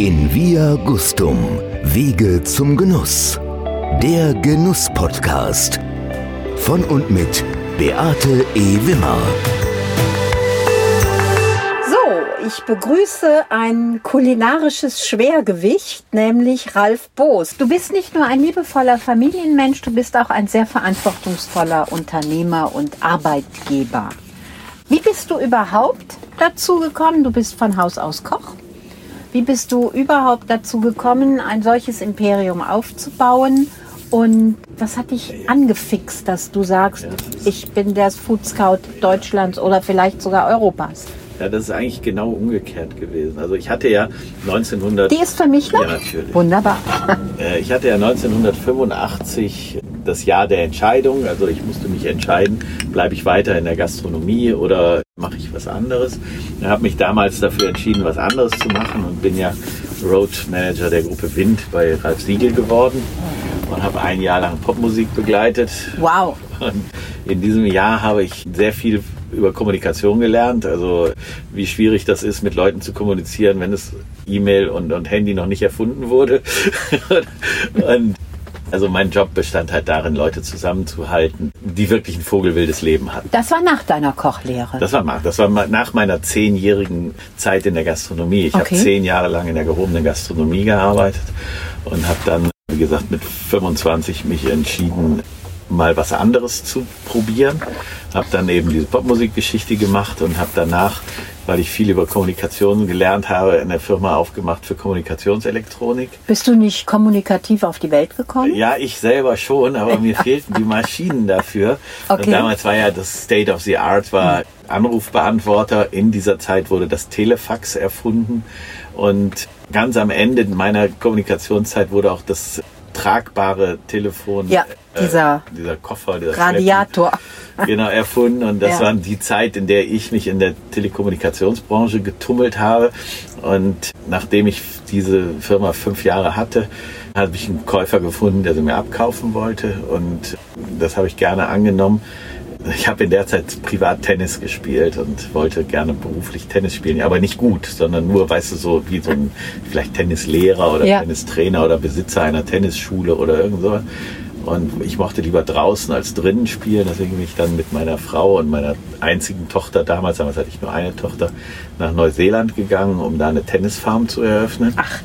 In Via Gustum, Wege zum Genuss. Der Genuss-Podcast. Von und mit Beate E. Wimmer. So, ich begrüße ein kulinarisches Schwergewicht, nämlich Ralf Boos. Du bist nicht nur ein liebevoller Familienmensch, du bist auch ein sehr verantwortungsvoller Unternehmer und Arbeitgeber. Wie bist du überhaupt dazu gekommen? Du bist von Haus aus Koch. Wie bist du überhaupt dazu gekommen, ein solches Imperium aufzubauen? Und was hat dich angefixt, dass du sagst, ich bin der Food Scout Deutschlands oder vielleicht sogar Europas? Ja, das ist eigentlich genau umgekehrt gewesen. Also ich hatte ja 1900... Die ist für mich noch? Ja, natürlich. Wunderbar. Äh, Ich hatte ja 1985 das Jahr der Entscheidung. Also ich musste mich entscheiden, bleibe ich weiter in der Gastronomie oder mache ich was anderes. Ich habe mich damals dafür entschieden, was anderes zu machen und bin ja Road Manager der Gruppe Wind bei Ralf Siegel geworden und habe ein Jahr lang Popmusik begleitet. Wow. Und in diesem Jahr habe ich sehr viel über Kommunikation gelernt, also wie schwierig das ist, mit Leuten zu kommunizieren, wenn es E-Mail und, und Handy noch nicht erfunden wurde. und also mein Job bestand halt darin, Leute zusammenzuhalten, die wirklich ein vogelwildes Leben hatten. Das war nach deiner Kochlehre. Das war, mal- das war nach meiner zehnjährigen Zeit in der Gastronomie. Ich Okay. habe zehn Jahre lang in der gehobenen Gastronomie gearbeitet und habe dann, gesagt, mit 25 mich entschieden, mal was anderes zu probieren. Habe dann eben diese Popmusikgeschichte gemacht und habe danach, weil ich viel über Kommunikation gelernt habe, eine Firma aufgemacht für Kommunikationselektronik. Bist du nicht kommunikativ auf die Welt gekommen? Ja, ich selber schon, aber mir fehlten die Maschinen dafür. Okay. Und damals war ja das State of the Art, war Anrufbeantworter. In dieser Zeit wurde das Telefax erfunden. Und ganz am Ende meiner Kommunikationszeit wurde auch das tragbare Telefon, Ja, dieser dieser Koffer, dieser Radiator. Schleppen, genau erfunden. Und das Ja. war die Zeit, in der ich mich in der Telekommunikationsbranche getummelt habe. Und nachdem ich diese Firma fünf Jahre hatte, habe ich einen Käufer gefunden, der sie mir abkaufen wollte. Und das habe ich gerne angenommen. Ich habe in der Zeit privat Tennis gespielt und wollte gerne beruflich Tennis spielen, aber nicht gut, sondern nur, weißt du, so wie so ein vielleicht Tennislehrer oder Ja. Tennistrainer oder Besitzer einer Tennisschule oder irgend so. Und ich mochte lieber draußen als drinnen spielen. Deswegen bin ich dann mit meiner Frau und meiner einzigen Tochter damals, damals hatte ich nur eine Tochter, nach Neuseeland gegangen, um da eine Tennisfarm zu eröffnen. Ach.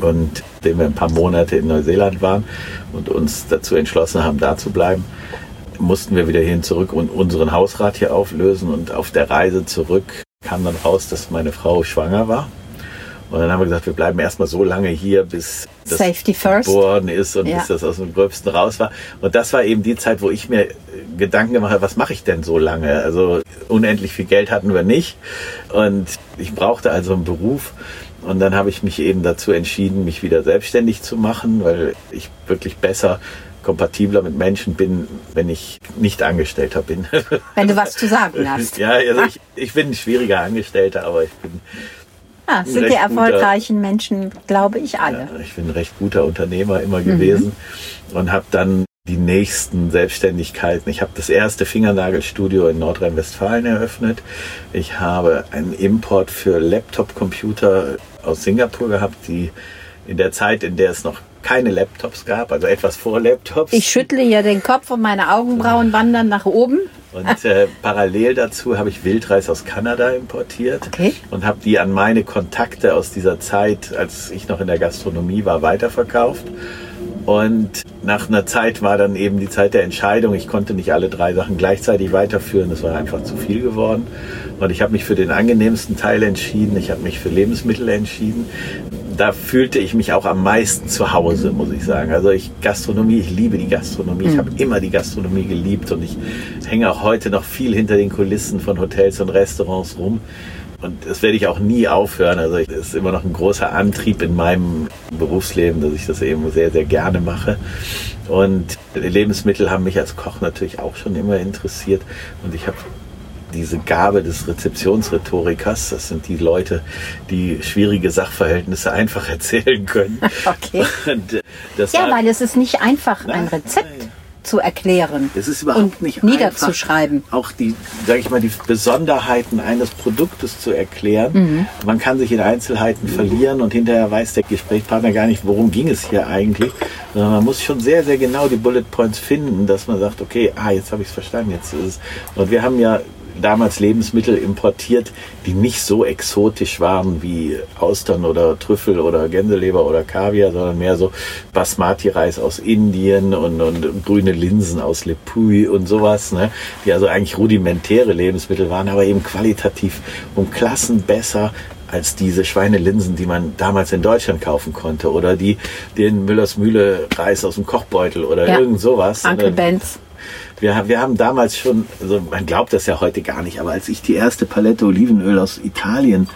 Und nachdem wir ein paar Monate in Neuseeland waren und uns dazu entschlossen haben, da zu bleiben, mussten wir wieder hierhin zurück und unseren Hausrat hier auflösen. Und auf der Reise zurück kam dann raus, dass meine Frau schwanger war. Und dann haben wir gesagt, wir bleiben erstmal so lange hier, bis das Safety first. geboren ist und Ja. bis das aus dem Gröbsten raus war. Und das war eben die Zeit, wo ich mir Gedanken gemacht habe, was mache ich denn so lange? Also unendlich viel Geld hatten wir nicht. Und ich brauchte also einen Beruf. Und dann habe ich mich eben dazu entschieden, mich wieder selbstständig zu machen, weil ich wirklich besser kompatibler mit Menschen bin, wenn ich nicht Angestellter bin. Wenn du was zu sagen hast. ja, also ich, ich bin ein schwieriger Angestellter, aber ich bin Ja, das sind die recht guter- erfolgreichen Menschen, glaube ich, alle. Ja, ich bin ein recht guter Unternehmer immer gewesen und habe dann die nächsten Selbstständigkeiten. Ich habe das erste Fingernagelstudio in Nordrhein-Westfalen eröffnet. Ich habe einen Import für Laptop-Computer aus Singapur gehabt, die in der Zeit, in der es noch keine Laptops gab, also etwas vor Laptops. Ich schüttle hier den Kopf und meine Augenbrauen wandern nach oben. Und äh, parallel dazu habe ich Wildreis aus Kanada importiert Okay. und habe die an meine Kontakte aus dieser Zeit, als ich noch in der Gastronomie war, weiterverkauft. Und nach einer Zeit war dann eben die Zeit der Entscheidung. Ich konnte nicht alle drei Sachen gleichzeitig weiterführen. Das war einfach zu viel geworden. Und ich habe mich für den angenehmsten Teil entschieden. Ich habe mich für Lebensmittel entschieden. Da fühlte ich mich auch am meisten zu Hause, muss ich sagen. Also ich Gastronomie, ich liebe die Gastronomie. Ich habe immer die Gastronomie geliebt und ich hänge auch heute noch viel hinter den Kulissen von Hotels und Restaurants rum. Und das werde ich auch nie aufhören. Also es ist immer noch ein großer Antrieb in meinem Berufsleben, dass ich das eben sehr, sehr gerne mache. Und Lebensmittel haben mich als Koch natürlich auch schon immer interessiert. Und ich habe diese Gabe des Rezeptionsrhetorikers, das sind die Leute, die schwierige Sachverhältnisse einfach erzählen können. Okay. Äh, Ja, weil es ist nicht einfach, ein Nein, Rezept nein. Zu erklären. Es ist überhaupt und nicht niederzuschreiben. Einfach, auch die, sage ich mal, die Besonderheiten eines Produktes zu erklären. Mhm. Man kann sich in Einzelheiten verlieren und hinterher weiß der Gesprächspartner gar nicht, worum ging es hier eigentlich. Sondern man muss schon sehr, sehr genau die Bullet Points finden, dass man sagt, okay, ah, jetzt habe ich es verstanden, jetzt ist es. Und wir haben ja damals Lebensmittel importiert, die nicht so exotisch waren wie Austern oder Trüffel oder Gänseleber oder Kaviar, sondern mehr so Basmati-Reis aus Indien und, und, grüne Linsen aus Lepui und sowas, ne? die also eigentlich rudimentäre Lebensmittel waren, aber eben qualitativ um Klassen besser als diese Schweinelinsen, die man damals in Deutschland kaufen konnte oder die den Müllers Mühle Reis aus dem Kochbeutel oder ja. irgend sowas. Uncle Benz. Wir, wir haben damals schon, also man glaubt das ja heute gar nicht, aber als ich die erste Palette Olivenöl aus Italien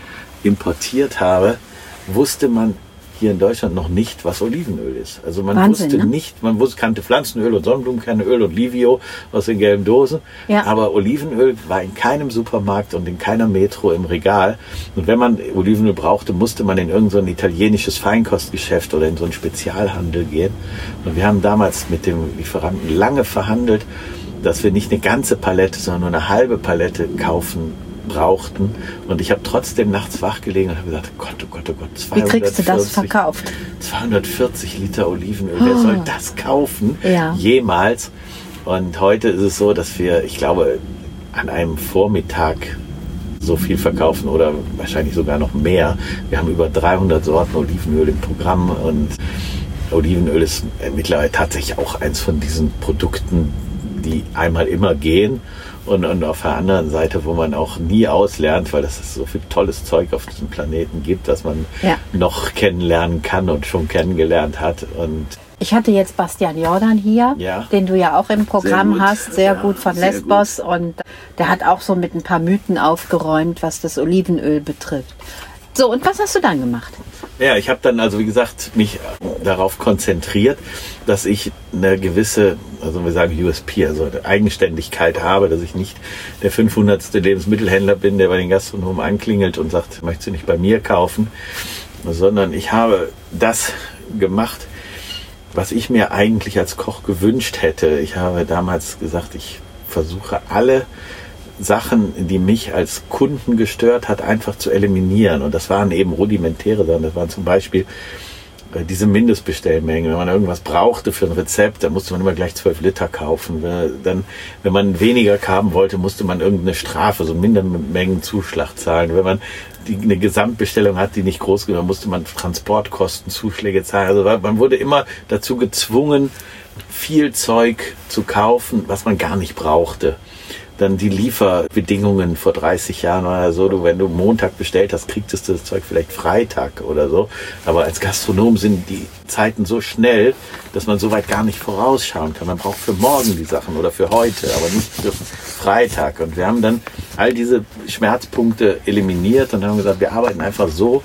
importiert habe, wusste man hier in Deutschland noch nicht, was Olivenöl ist. Also man Wahnsinn, wusste ne? nicht, man wusste, kannte Pflanzenöl und Sonnenblumenkernöl und Livio aus den gelben Dosen. Ja. Aber Olivenöl war in keinem Supermarkt und in keiner Metro im Regal. Und wenn man Olivenöl brauchte, musste man in irgendein so italienisches Feinkostgeschäft oder in so einen Spezialhandel gehen. Und wir haben damals mit dem Lieferanten lange verhandelt, dass wir nicht eine ganze Palette, sondern nur eine halbe Palette kaufen brauchten. Und ich habe trotzdem nachts wach gelegen und habe gesagt, Gott, oh Gott, oh Gott, 240, Wie kriegst du das verkauft? 240 Liter Olivenöl, oh. wer soll das kaufen? Ja. Jemals. Und heute ist es so, dass wir, ich glaube, an einem Vormittag so viel verkaufen oder wahrscheinlich sogar noch mehr. Wir haben über 300 Sorten Olivenöl im Programm und Olivenöl ist mittlerweile tatsächlich auch eins von diesen Produkten, die einmal immer gehen und, und auf der anderen Seite, wo man auch nie auslernt, weil es so viel tolles Zeug auf diesem Planeten gibt, das man ja. noch kennenlernen kann und schon kennengelernt hat. Und ich hatte jetzt Bastian Jordan hier, ja. den du ja auch im Programm sehr hast, sehr ja, gut von sehr Lesbos. Gut. Und der hat auch so mit ein paar Mythen aufgeräumt, was das Olivenöl betrifft. So, und was hast du dann gemacht? Ja, ich habe dann also, wie gesagt, mich darauf konzentriert, dass ich eine gewisse, also wir sagen USP, also eine Eigenständigkeit habe, dass ich nicht der 500. Lebensmittelhändler bin, der bei den Gastronomen anklingelt und sagt, möchtest du nicht bei mir kaufen, sondern ich habe das gemacht, was ich mir eigentlich als Koch gewünscht hätte. Ich habe damals gesagt, ich versuche alle Sachen, die mich als Kunden gestört hat, einfach zu eliminieren. Und das waren eben rudimentäre Sachen. Das waren zum Beispiel äh, diese Mindestbestellmengen. Wenn man irgendwas brauchte für ein Rezept, dann musste man immer gleich zwölf Liter kaufen. Dann, wenn man weniger haben wollte, musste man irgendeine Strafe, so Mindermengenzuschlag zahlen. Wenn man die, eine Gesamtbestellung hat, die nicht groß genug, musste man Transportkostenzuschläge zahlen. Also man wurde immer dazu gezwungen, viel Zeug zu kaufen, was man gar nicht brauchte dann die Lieferbedingungen vor 30 Jahren oder so. Du, wenn du Montag bestellt hast, kriegtest du das Zeug vielleicht Freitag oder so. Aber als Gastronom sind die Zeiten so schnell, dass man so weit gar nicht vorausschauen kann. Man braucht für morgen die Sachen oder für heute, aber nicht für Freitag. Und wir haben dann all diese Schmerzpunkte eliminiert und haben gesagt, wir arbeiten einfach so,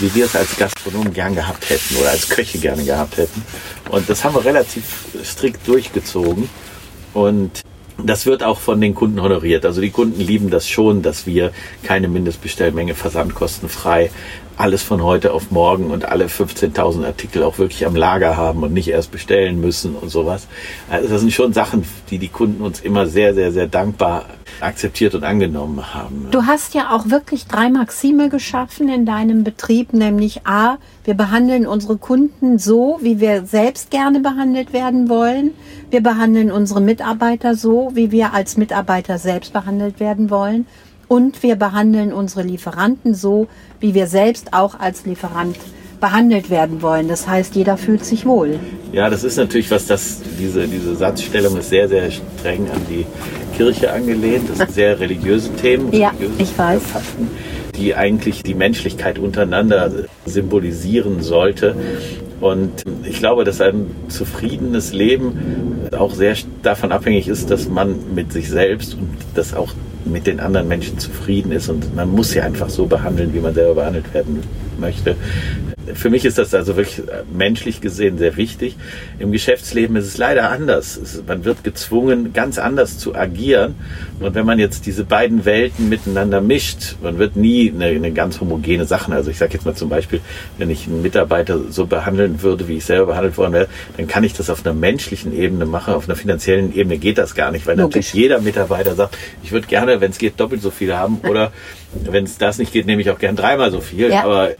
wie wir es als Gastronom gern gehabt hätten oder als Köche gerne gehabt hätten. Und das haben wir relativ strikt durchgezogen. Und das wird auch von den Kunden honoriert. Also die Kunden lieben das schon, dass wir keine Mindestbestellmenge versandkostenfrei alles von heute auf morgen und alle 15.000 Artikel auch wirklich am Lager haben und nicht erst bestellen müssen und sowas. Also das sind schon Sachen, die die Kunden uns immer sehr, sehr, sehr dankbar akzeptiert und angenommen haben. Du hast ja auch wirklich drei Maxime geschaffen in deinem Betrieb, nämlich A, wir behandeln unsere Kunden so, wie wir selbst gerne behandelt werden wollen. Wir behandeln unsere Mitarbeiter so, wie wir als Mitarbeiter selbst behandelt werden wollen. Und wir behandeln unsere Lieferanten so, wie wir selbst auch als Lieferant behandelt werden wollen. Das heißt, jeder fühlt sich wohl. Ja, das ist natürlich was, das, diese, diese Satzstellung ist sehr, sehr streng an die Kirche angelehnt. Das sind sehr religiöse Themen. Ja, religiöse ich weiß. Fakten, die eigentlich die Menschlichkeit untereinander symbolisieren sollte. Und ich glaube, dass ein zufriedenes Leben auch sehr davon abhängig ist, dass man mit sich selbst und das auch mit den anderen Menschen zufrieden ist. Und man muss sie einfach so behandeln, wie man selber behandelt werden möchte. Für mich ist das also wirklich menschlich gesehen sehr wichtig. Im Geschäftsleben ist es leider anders. Man wird gezwungen, ganz anders zu agieren. Und wenn man jetzt diese beiden Welten miteinander mischt, man wird nie eine, eine ganz homogene Sache. Also ich sage jetzt mal zum Beispiel, wenn ich einen Mitarbeiter so behandeln würde, wie ich selber behandelt worden wäre, dann kann ich das auf einer menschlichen Ebene machen. Auf einer finanziellen Ebene geht das gar nicht, weil Logisch. natürlich jeder Mitarbeiter sagt, ich würde gerne, wenn es geht, doppelt so viel haben. Oder wenn es das nicht geht, nehme ich auch gern dreimal so viel. Ja. Aber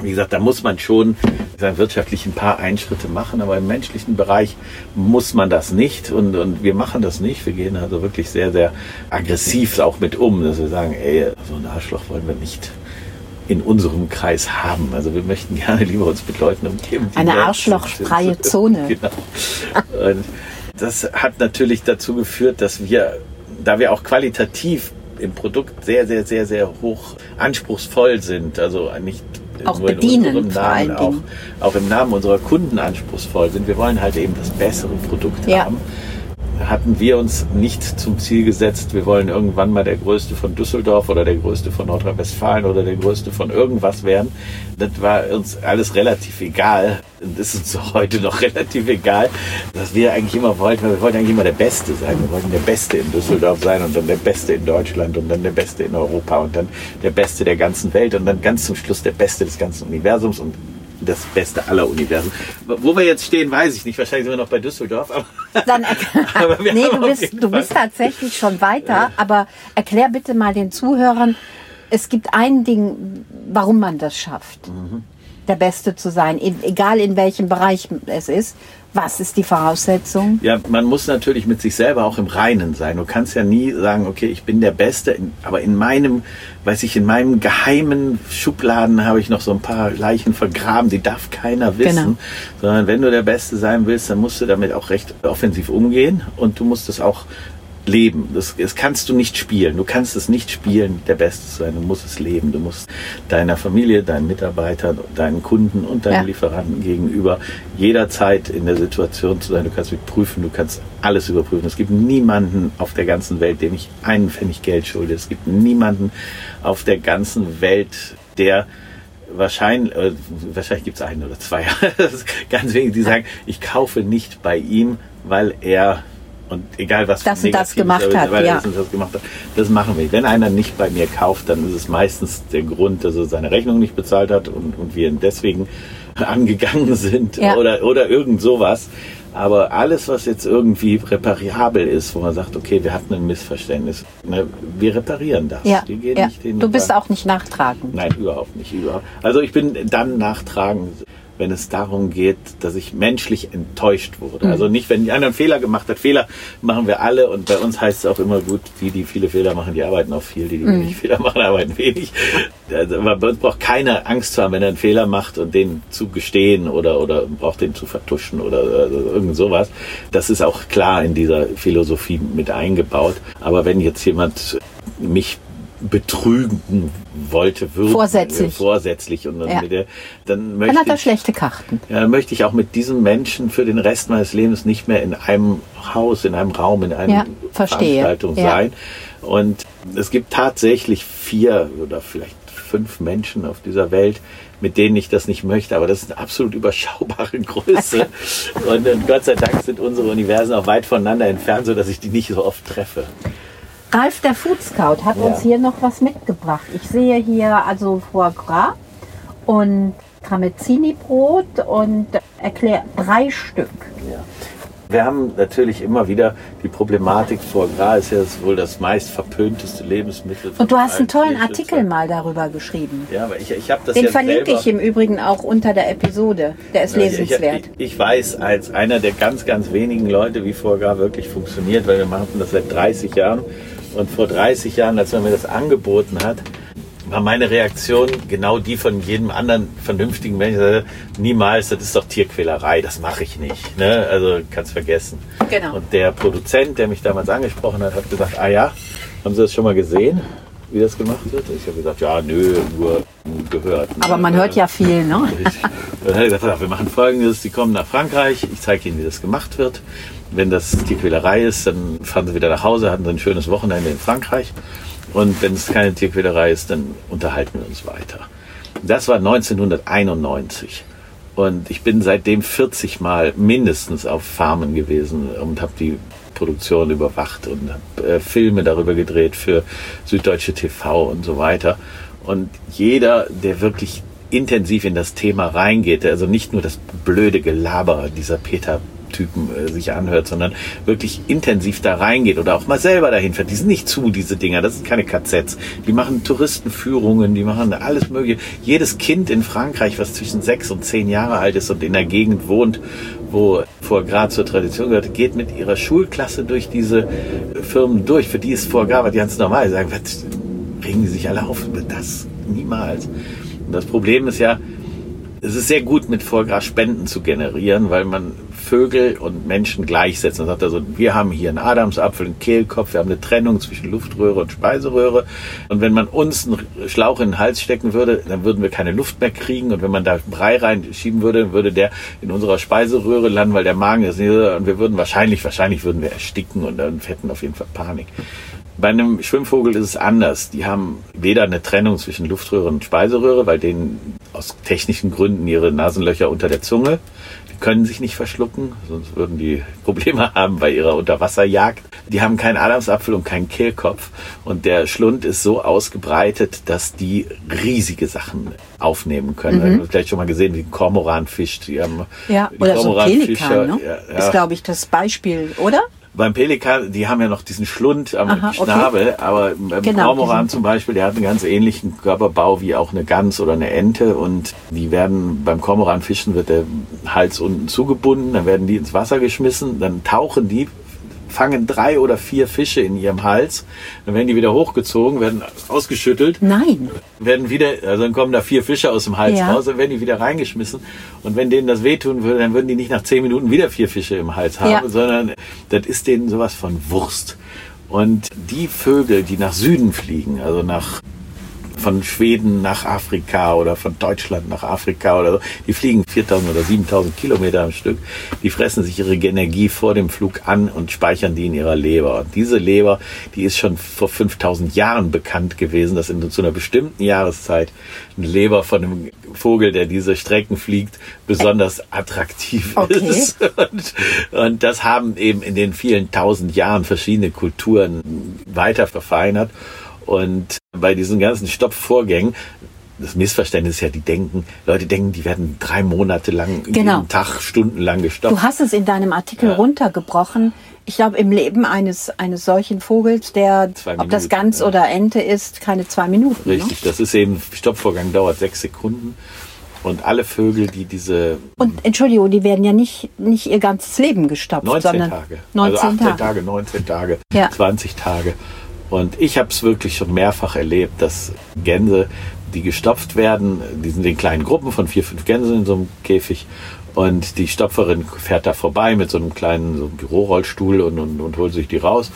wie gesagt, da muss man schon sagen, wirtschaftlich ein paar Einschritte machen, aber im menschlichen Bereich muss man das nicht und, und wir machen das nicht. Wir gehen also wirklich sehr, sehr aggressiv auch mit um, dass wir sagen, ey, so ein Arschloch wollen wir nicht in unserem Kreis haben. Also wir möchten gerne lieber uns mit Leuten umgeben. Eine arschlochfreie. Zone. Genau. Und das hat natürlich dazu geführt, dass wir, da wir auch qualitativ im Produkt sehr, sehr, sehr, sehr hoch anspruchsvoll sind, also nicht Auch nur in bedienen, vor Namen, auch, auch im Namen unserer Kunden anspruchsvoll sind. Wir wollen halt eben das bessere Produkt Ja. haben. Hatten wir uns nicht zum Ziel gesetzt, wir wollen irgendwann mal der Größte von Düsseldorf oder der Größte von Nordrhein-Westfalen oder der Größte von irgendwas werden. Das war uns alles relativ egal. Und ist uns heute noch relativ egal, dass wir eigentlich immer wollten, wir wollten eigentlich immer der Beste sein. Wir wollten der Beste in Düsseldorf sein und dann der Beste in Deutschland und dann der Beste in Europa und dann der Beste der ganzen Welt und dann ganz zum Schluss der Beste des ganzen Universums und das Beste aller Universen. Wo wir jetzt stehen, weiß ich nicht. Wahrscheinlich sind wir noch bei Düsseldorf. Aber Dann Aber nee, du bist, du Fall- bist tatsächlich schon weiter, aber erklär bitte mal den Zuhörern, es gibt ein Ding, warum man das schafft, Mhm. Der Beste zu sein, egal in welchem Bereich es ist. Was ist die Voraussetzung? Ja, man muss natürlich mit sich selber auch im Reinen sein. Du kannst ja nie sagen, okay, ich bin der Beste, aber in meinem, weiß ich, in meinem geheimen Schubladen habe ich noch so ein paar Leichen vergraben, die darf keiner wissen. Genau. Sondern wenn du der Beste sein willst, dann musst du damit auch recht offensiv umgehen und du musst es auch leben. Das, das kannst du nicht spielen. Du kannst es nicht spielen, der Beste zu sein. Du musst es leben. Du musst deiner Familie, deinen Mitarbeitern, deinen Kunden und deinen Ja. Lieferanten gegenüber jederzeit in der Situation zu sein. Du kannst mich prüfen, du kannst alles überprüfen. Es gibt niemanden auf der ganzen Welt, dem ich einen Pfennig Geld schulde. Es gibt niemanden auf der ganzen Welt, der wahrscheinlich, äh, wahrscheinlich gibt es einen oder zwei, ganz wenig, die sagen, ich kaufe nicht bei ihm, weil er und egal was Das und das gemacht hat, ja. das und das gemacht hat, das machen wir. Wenn einer nicht bei mir kauft, dann ist es meistens der Grund, dass er seine Rechnung nicht bezahlt hat und, und wir ihn deswegen angegangen sind Ja. oder, oder irgend sowas. Aber alles, was jetzt irgendwie reparabel ist, wo man sagt, okay, wir hatten ein Missverständnis, ne, wir reparieren das. Ja, wir gehen ja. nicht den du bist auch nicht nachtragend. Nein, überhaupt nicht. Überhaupt. Also ich bin dann nachtragend, wenn es darum geht, dass ich menschlich enttäuscht wurde. Also nicht, wenn einer einen Fehler gemacht hat. Fehler machen wir alle und bei uns heißt es auch immer gut, die, die viele Fehler machen, die arbeiten auch viel, die, die wenig Fehler machen, arbeiten wenig. Also, bei uns braucht keiner Angst zu haben, wenn er einen Fehler macht und den zu gestehen oder, oder braucht den zu vertuschen oder also irgend sowas. Das ist auch klar in dieser Philosophie mit eingebaut. Aber wenn jetzt jemand mich betrügen wollte, würde, Vorsätzlich. äh, vorsätzlich und dann, Ja. mit der, dann Dann möchte hat er ich, schlechte Karten. ja, dann möchte ich auch mit diesem Menschen für den Rest meines Lebens nicht mehr in einem Haus, in einem Raum, in einer Ja. Veranstaltung Ja. sein. Und es gibt tatsächlich vier oder vielleicht fünf Menschen auf dieser Welt, mit denen ich das nicht möchte, aber das ist eine absolut überschaubare Größe. und, und Gott sei Dank sind unsere Universen auch weit voneinander entfernt, sodass ich die nicht so oft treffe. Ralf, der Food Scout, hat Ja. uns hier noch was mitgebracht. Ich sehe hier also Foie Gras und Tramezzini-Brot und erklär drei Stück. Wir haben natürlich immer wieder die Problematik, Foie Gras ist ja wohl das meist verpönteste Lebensmittel. Und du hast einen tollen. Artikel mal darüber geschrieben. Ja, aber ich, ich habe das Den ja verlinke selber, ich im Übrigen auch unter der Episode. Der ist Ja, ich- lesenswert. Ich, ich weiß als einer der ganz, ganz wenigen Leute, wie Foie Gras wirklich funktioniert, weil wir machen das seit 30 Jahren. Und vor 30 Jahren, als man mir das angeboten hat, war meine Reaktion genau die von jedem anderen vernünftigen Menschen. Ich sagte, Niemals, das ist doch Tierquälerei, das mache ich nicht. Ne? Also kannst vergessen. Genau. Und der Produzent, der mich damals angesprochen hat, hat gesagt, ah ja, haben Sie das schon mal gesehen, wie das gemacht wird? Ich habe gesagt, ja, nö, nur gehört. ne? Aber man hört ja viel, ne? Dann hat er gesagt, "Pass auf, wir machen folgendes, die kommen nach Frankreich, ich zeige ihnen, wie das gemacht wird. Wenn das Tierquälerei ist, dann fahren sie wieder nach Hause, hatten sie ein schönes Wochenende in Frankreich. Und wenn es keine Tierquälerei ist, dann unterhalten wir uns weiter. Das war 1991. Und ich bin seitdem 40 Mal mindestens auf Farmen gewesen und habe die Produktion überwacht und habe äh, Filme darüber gedreht für Süddeutsche TV und so weiter. Und jeder, der wirklich intensiv in das Thema reingeht, also nicht nur das blöde Gelaber dieser Peter Typen äh, sich anhört, sondern wirklich intensiv da reingeht oder auch mal selber dahin fährt. Die sind nicht zu, diese Dinger. Das sind keine KZs. Die machen Touristenführungen, die machen alles mögliche. Jedes Kind in Frankreich, was zwischen sechs und zehn Jahre alt ist und in der Gegend wohnt, wo vor Grad zur Tradition gehört, geht mit ihrer Schulklasse durch diese Firmen durch. Für die ist vor Grad ganz normal. Sagen, was regen die sich alle auf? Das niemals. Und das Problem ist ja, es ist sehr gut, mit Vollgras Spenden zu generieren, weil man Vögel und Menschen gleichsetzt. Man sagt also, wir haben hier einen Adamsapfel, einen Kehlkopf, wir haben eine Trennung zwischen Luftröhre und Speiseröhre. Und wenn man uns einen Schlauch in den Hals stecken würde, dann würden wir keine Luft mehr kriegen. Und wenn man da Brei reinschieben würde, würde der in unserer Speiseröhre landen, weil der Magen ist. Und wir würden wahrscheinlich, wahrscheinlich würden wir ersticken und dann hätten auf jeden Fall Panik. Bei einem Schwimmvogel ist es anders. Die haben weder eine Trennung zwischen Luftröhre und Speiseröhre, weil denen aus technischen Gründen ihre Nasenlöcher unter der Zunge, die können sich nicht verschlucken, sonst würden die Probleme haben bei ihrer Unterwasserjagd. Die haben keinen Adamsapfel und keinen Kehlkopf und der Schlund ist so ausgebreitet, dass die riesige Sachen aufnehmen können. Mhm. Also, vielleicht schon mal gesehen, wie ein Kormoran fischt. Die haben ja, die oder so ein Pelikan, ne? Ja, ja. ist glaube ich das Beispiel, oder? Beim Pelikan, die haben ja noch diesen Schlund am Aha, Schnabel, okay. aber beim genau, Kormoran zum Beispiel, der hat einen ganz ähnlichen Körperbau wie auch eine Gans oder eine Ente und die werden beim Kormoranfischen wird der Hals unten zugebunden, dann werden die ins Wasser geschmissen, dann tauchen die fangen drei oder vier Fische in ihrem Hals. Dann werden die wieder hochgezogen, werden ausgeschüttelt. Nein. Werden wieder, also dann kommen da vier Fische aus dem Hals ja. raus, dann werden die wieder reingeschmissen. Und wenn denen das wehtun würde, dann würden die nicht nach zehn Minuten wieder vier Fische im Hals haben, ja. sondern das ist denen sowas von Wurst. Und die Vögel, die nach Süden fliegen, also nach von Schweden nach Afrika oder von Deutschland nach Afrika oder so. Die fliegen 4000 oder 7000 Kilometer am Stück. Die fressen sich ihre Energie vor dem Flug an und speichern die in ihrer Leber. Und diese Leber, die ist schon vor 5000 Jahren bekannt gewesen, dass in zu einer bestimmten Jahreszeit eine Leber von einem Vogel, der diese Strecken fliegt, besonders attraktiv okay. ist. Und, und das haben eben in den vielen tausend Jahren verschiedene Kulturen weiter verfeinert. Und bei diesen ganzen Stoppvorgängen, das Missverständnis ist ja, die denken, Leute denken, die werden drei Monate lang, genau. jeden Tag, stundenlang gestoppt. Du hast es in deinem Artikel ja. runtergebrochen. Ich glaube, im Leben eines, eines solchen Vogels, der, ob das Gans ja. oder Ente ist, keine zwei Minuten. Ne? Richtig, ne? das ist eben, Stoppvorgang dauert sechs Sekunden. Und alle Vögel, die diese. Und Entschuldigung, die werden ja nicht, nicht ihr ganzes Leben gestopft, 19 sondern Tage. 19 also 18 Tage. Tage, 19 Tage, ja. 20 Tage. Und ich habe es wirklich schon mehrfach erlebt, dass Gänse, die gestopft werden, die sind in kleinen Gruppen von vier, fünf Gänsen in so einem Käfig. Und die Stopferin fährt da vorbei mit so einem kleinen so einem Bürorollstuhl und, und, und holt sich die raus.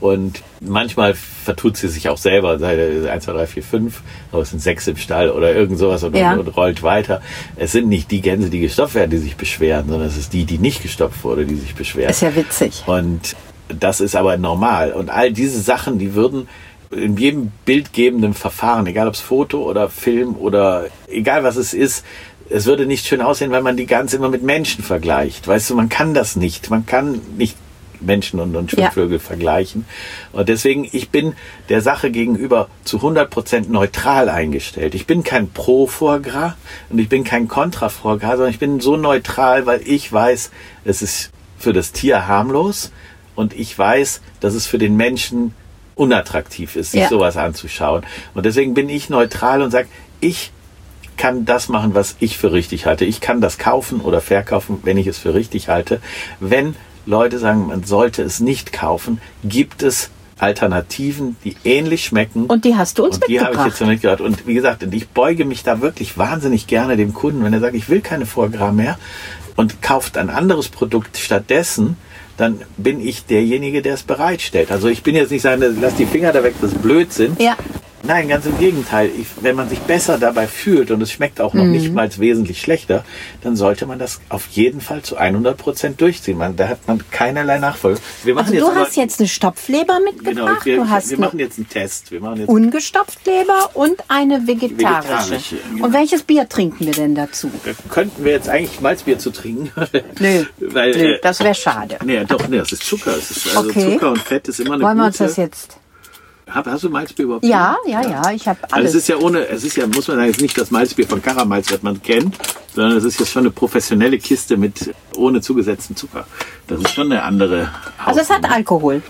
Und manchmal vertut sie sich auch selber, sei 1, 2, 3, 4, 5, aber es sind sechs im Stall oder irgend sowas und, ja. und, rollt weiter. Es sind nicht die Gänse, die gestopft werden, die sich beschweren, sondern es ist die, die nicht gestopft wurde, die sich beschweren. Ist ja witzig. Und das ist aber normal. Und all diese Sachen, die würden in jedem bildgebenden Verfahren, egal ob es Foto oder Film oder egal was es ist, es würde nicht schön aussehen, weil man die ganz immer mit Menschen vergleicht. Weißt du, man kann das nicht. Man kann nicht Menschen und, und Schwimmbvögel ja. vergleichen. Und deswegen, ich bin der Sache gegenüber zu 100% neutral eingestellt. Ich bin kein Pro-Foie und ich bin kein Contra-Foie sondern ich bin so neutral, weil ich weiß, es ist für das Tier harmlos und ich weiß, dass es für den Menschen unattraktiv ist, sich ja. sowas anzuschauen. Und deswegen bin ich neutral und sage, ich kann das machen, was ich für richtig halte. Ich kann das kaufen oder verkaufen, wenn ich es für richtig halte. Wenn Leute sagen, man sollte es nicht kaufen, gibt es Alternativen, die ähnlich schmecken. Und die hast du uns und die habe ich jetzt mitgebracht. Und wie gesagt, ich beuge mich da wirklich wahnsinnig gerne dem Kunden, wenn er sagt, ich will keine Vorgramm mehr und kauft ein anderes Produkt stattdessen, dann bin ich derjenige, der es bereitstellt. Also ich bin jetzt nicht sagen, lass die Finger da weg, das ist Blödsinn. Ja. Nein, ganz im Gegenteil. Ich, wenn man sich besser dabei fühlt und es schmeckt auch noch Mhm. nicht mal wesentlich schlechter, dann sollte man das auf jeden Fall zu 100 Prozent durchziehen. Man, da hat man keinerlei Nachfolge. Wir machen Also du aber- hast jetzt eine Stopfleber mitgebracht, Genau, wir, du hast wir machen jetzt einen Test. Wir machen jetzt ungestopft Leber und eine vegetarische. Vegetarische, genau. Und welches Bier trinken wir denn dazu? könnten wir jetzt eigentlich Malzbier zu trinken? Nö, Weil, Nö äh, das wäre schade. nee, doch, nee, das ist Zucker. Es ist, also Okay. Zucker und Fett ist immer eine Wollen wir gute. uns das jetzt? Hast du Malzbier überhaupt? Ja, ja, ja, ich habe Also alles. es ist ja ohne, es ist ja, muss man sagen, jetzt nicht das Malzbier von Karamalz, das man kennt, sondern es ist jetzt schon eine professionelle Kiste mit ohne zugesetzten Zucker. Das ist schon eine andere. also es hat. Alkohol.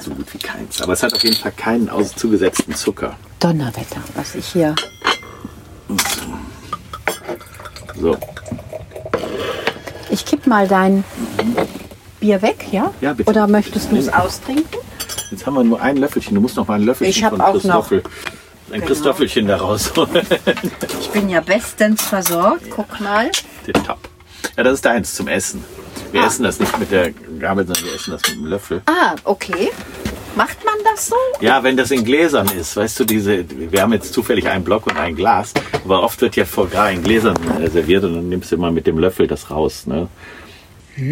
so gut wie keins. Aber es hat auf jeden Fall keinen aus zugesetzten Zucker. Donnerwetter, was ich hier. So, Ich kipp mal dein Bier weg, ja? Ja, bitte. Oder möchtest du es austrinken? Jetzt haben wir nur ein Löffelchen. Du musst noch mal ein Löffelchen Ich von auch Christoffel. Ein Christoffelchen da rausholen. Ich bin ja bestens versorgt. Guck mal. Top. Ja, das ist deins zum Essen. Wir Ah. essen das nicht mit der Gabel, sondern wir essen das mit dem Löffel. Ah, okay. Macht man das so? Ja, wenn das in Gläsern ist, weißt du, diese, wir haben jetzt zufällig einen Block und ein Glas, aber oft wird ja vor Gras in Gläsern äh, serviert und dann nimmst du immer mit dem Löffel das raus. Ne? So,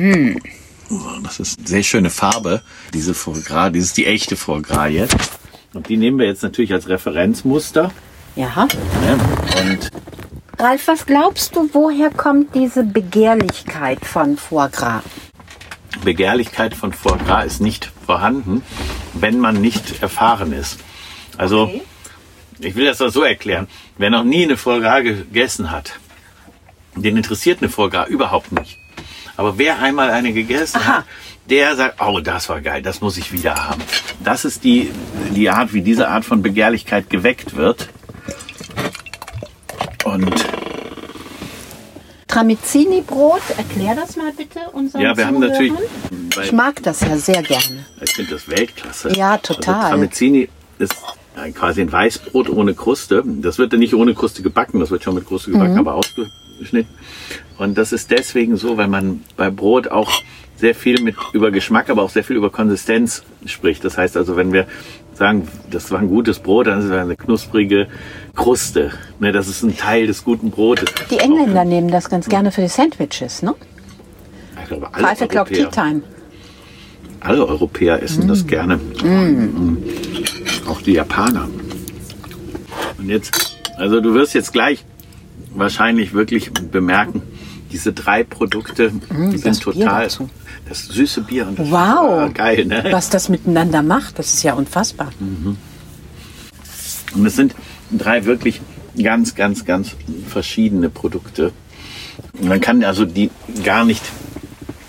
Das ist eine sehr schöne Farbe, diese Foie Gras, dieses die echte Foie Gras jetzt. Und die nehmen wir jetzt natürlich als Referenzmuster. Ja. Ne? Und Ralf, was glaubst du, woher kommt diese Begehrlichkeit von Foie Gras? Begehrlichkeit von Foie Gras ist nicht vorhanden, wenn man nicht erfahren ist. Also, Okay. ich will das doch so erklären. Wer noch nie eine Foie Gras gegessen hat, den interessiert eine Foie Gras überhaupt nicht. Aber wer einmal eine gegessen Aha. hat, der sagt, oh, das war geil, das muss ich wieder haben. Das ist die, die Art, wie diese Art von Begehrlichkeit geweckt wird. Und Tramezzini-Brot, erklär das mal bitte unseren ja, wir haben natürlich, Ich mag das ja sehr gerne. ich finde das Weltklasse. Ja, total. Also Tramezzini ist quasi ein Weißbrot ohne Kruste. Das wird dann nicht ohne Kruste gebacken, das wird schon mit Kruste gebacken, Mhm. aber ausgeschnitten. Und das ist deswegen so, weil man bei Brot auch sehr viel mit über Geschmack, aber auch sehr viel über Konsistenz spricht. Das heißt also, wenn wir sagen, das war ein gutes Brot, dann ist es eine knusprige Kruste. Ne, das ist ein Teil des guten Brotes. Die Engländer nehmen das ganz gerne für die Sandwiches, ne? Ich glaube, alle Five o'clock Tea Europäer, Time. alle Europäer essen das gerne. Mm. Auch die Japaner. Und jetzt, also du wirst jetzt gleich wahrscheinlich wirklich bemerken, diese drei Produkte, die sind Mm, das Bier total, das süße Bier und das Wow. ist geil, ne? Was das miteinander macht, das ist ja unfassbar. Und es sind drei wirklich ganz, ganz, ganz verschiedene Produkte. Und man kann also die gar nicht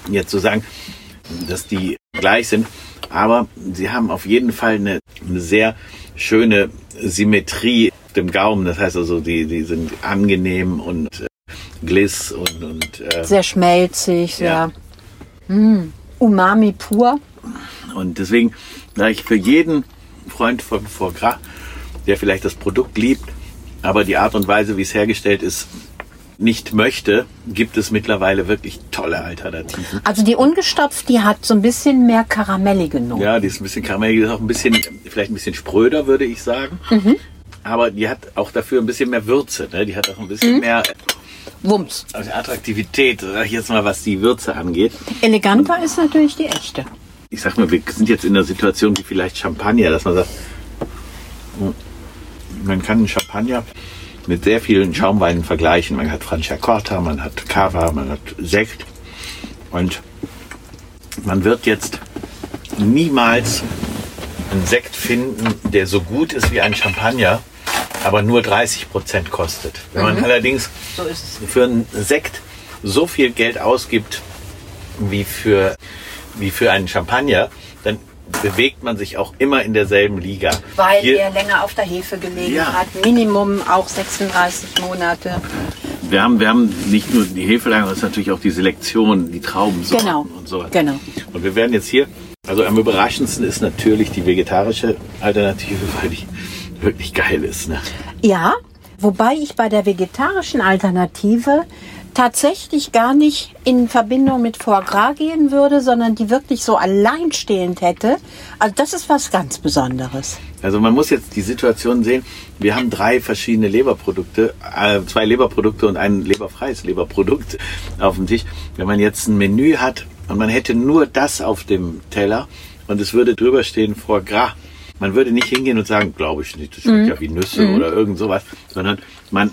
jetzt so sagen, dass die gleich sind, aber sie haben auf jeden Fall eine, eine sehr schöne Symmetrie dem Gaumen. Das heißt also, die, die sind angenehm und äh, gliss und, und äh, Sehr schmelzig, sehr Ja. Mm, Umami pur. Und deswegen sage ich für jeden Freund von Foie Gras, der vielleicht das Produkt liebt, aber die Art und Weise, wie es hergestellt ist, nicht möchte, gibt es mittlerweile wirklich tolle Alternativen. Also die ungestopft, die hat so ein bisschen mehr karamellige Noten. Ja, die ist ein bisschen karamellig, ist auch ein bisschen, vielleicht ein bisschen spröder, würde ich sagen. Aber die hat auch dafür ein bisschen mehr Würze. Ne? Die hat auch ein bisschen mehr Wumms. also Attraktivität, sag ich jetzt mal, was die Würze angeht. Eleganter ist natürlich die echte. ich sag mal, wir sind jetzt in einer Situation wie vielleicht Champagner, dass man sagt, man kann einen Champagner mit sehr vielen Schaumweinen vergleichen. Man hat Franciacorta, man hat Cava, man hat Sekt und man wird jetzt niemals einen Sekt finden, der so gut ist wie ein Champagner, aber nur 30 Prozent kostet. Wenn man allerdings So für einen Sekt so viel Geld ausgibt wie für, wie für einen Champagner, dann bewegt man sich auch immer in derselben Liga. Weil Hier- er länger auf der Hefe gelegen Ja. hat. Minimum auch 36 Monate. wir, haben, wir haben nicht nur die Hefelagerung, sondern natürlich auch die Selektion, die Traubensorten Genau, und so. genau. Und wir werden jetzt hier, also am überraschendsten ist natürlich die vegetarische Alternative, weil die wirklich geil ist. Ne? Ja, wobei ich bei der vegetarischen Alternative tatsächlich gar nicht in Verbindung mit Foie Gras gehen würde, sondern die wirklich so alleinstehend hätte. Also das ist was ganz Besonderes. Also man muss jetzt die Situation sehen. Wir haben drei verschiedene Leberprodukte, äh, zwei Leberprodukte und ein leberfreies Leberprodukt auf dem Tisch. Wenn man jetzt ein Menü hat und man hätte nur das auf dem Teller und es würde drüber stehen Foie Gras, man würde nicht hingehen und sagen, glaube ich nicht, das schmeckt Mhm. ja wie Nüsse oder irgend sowas, sondern man,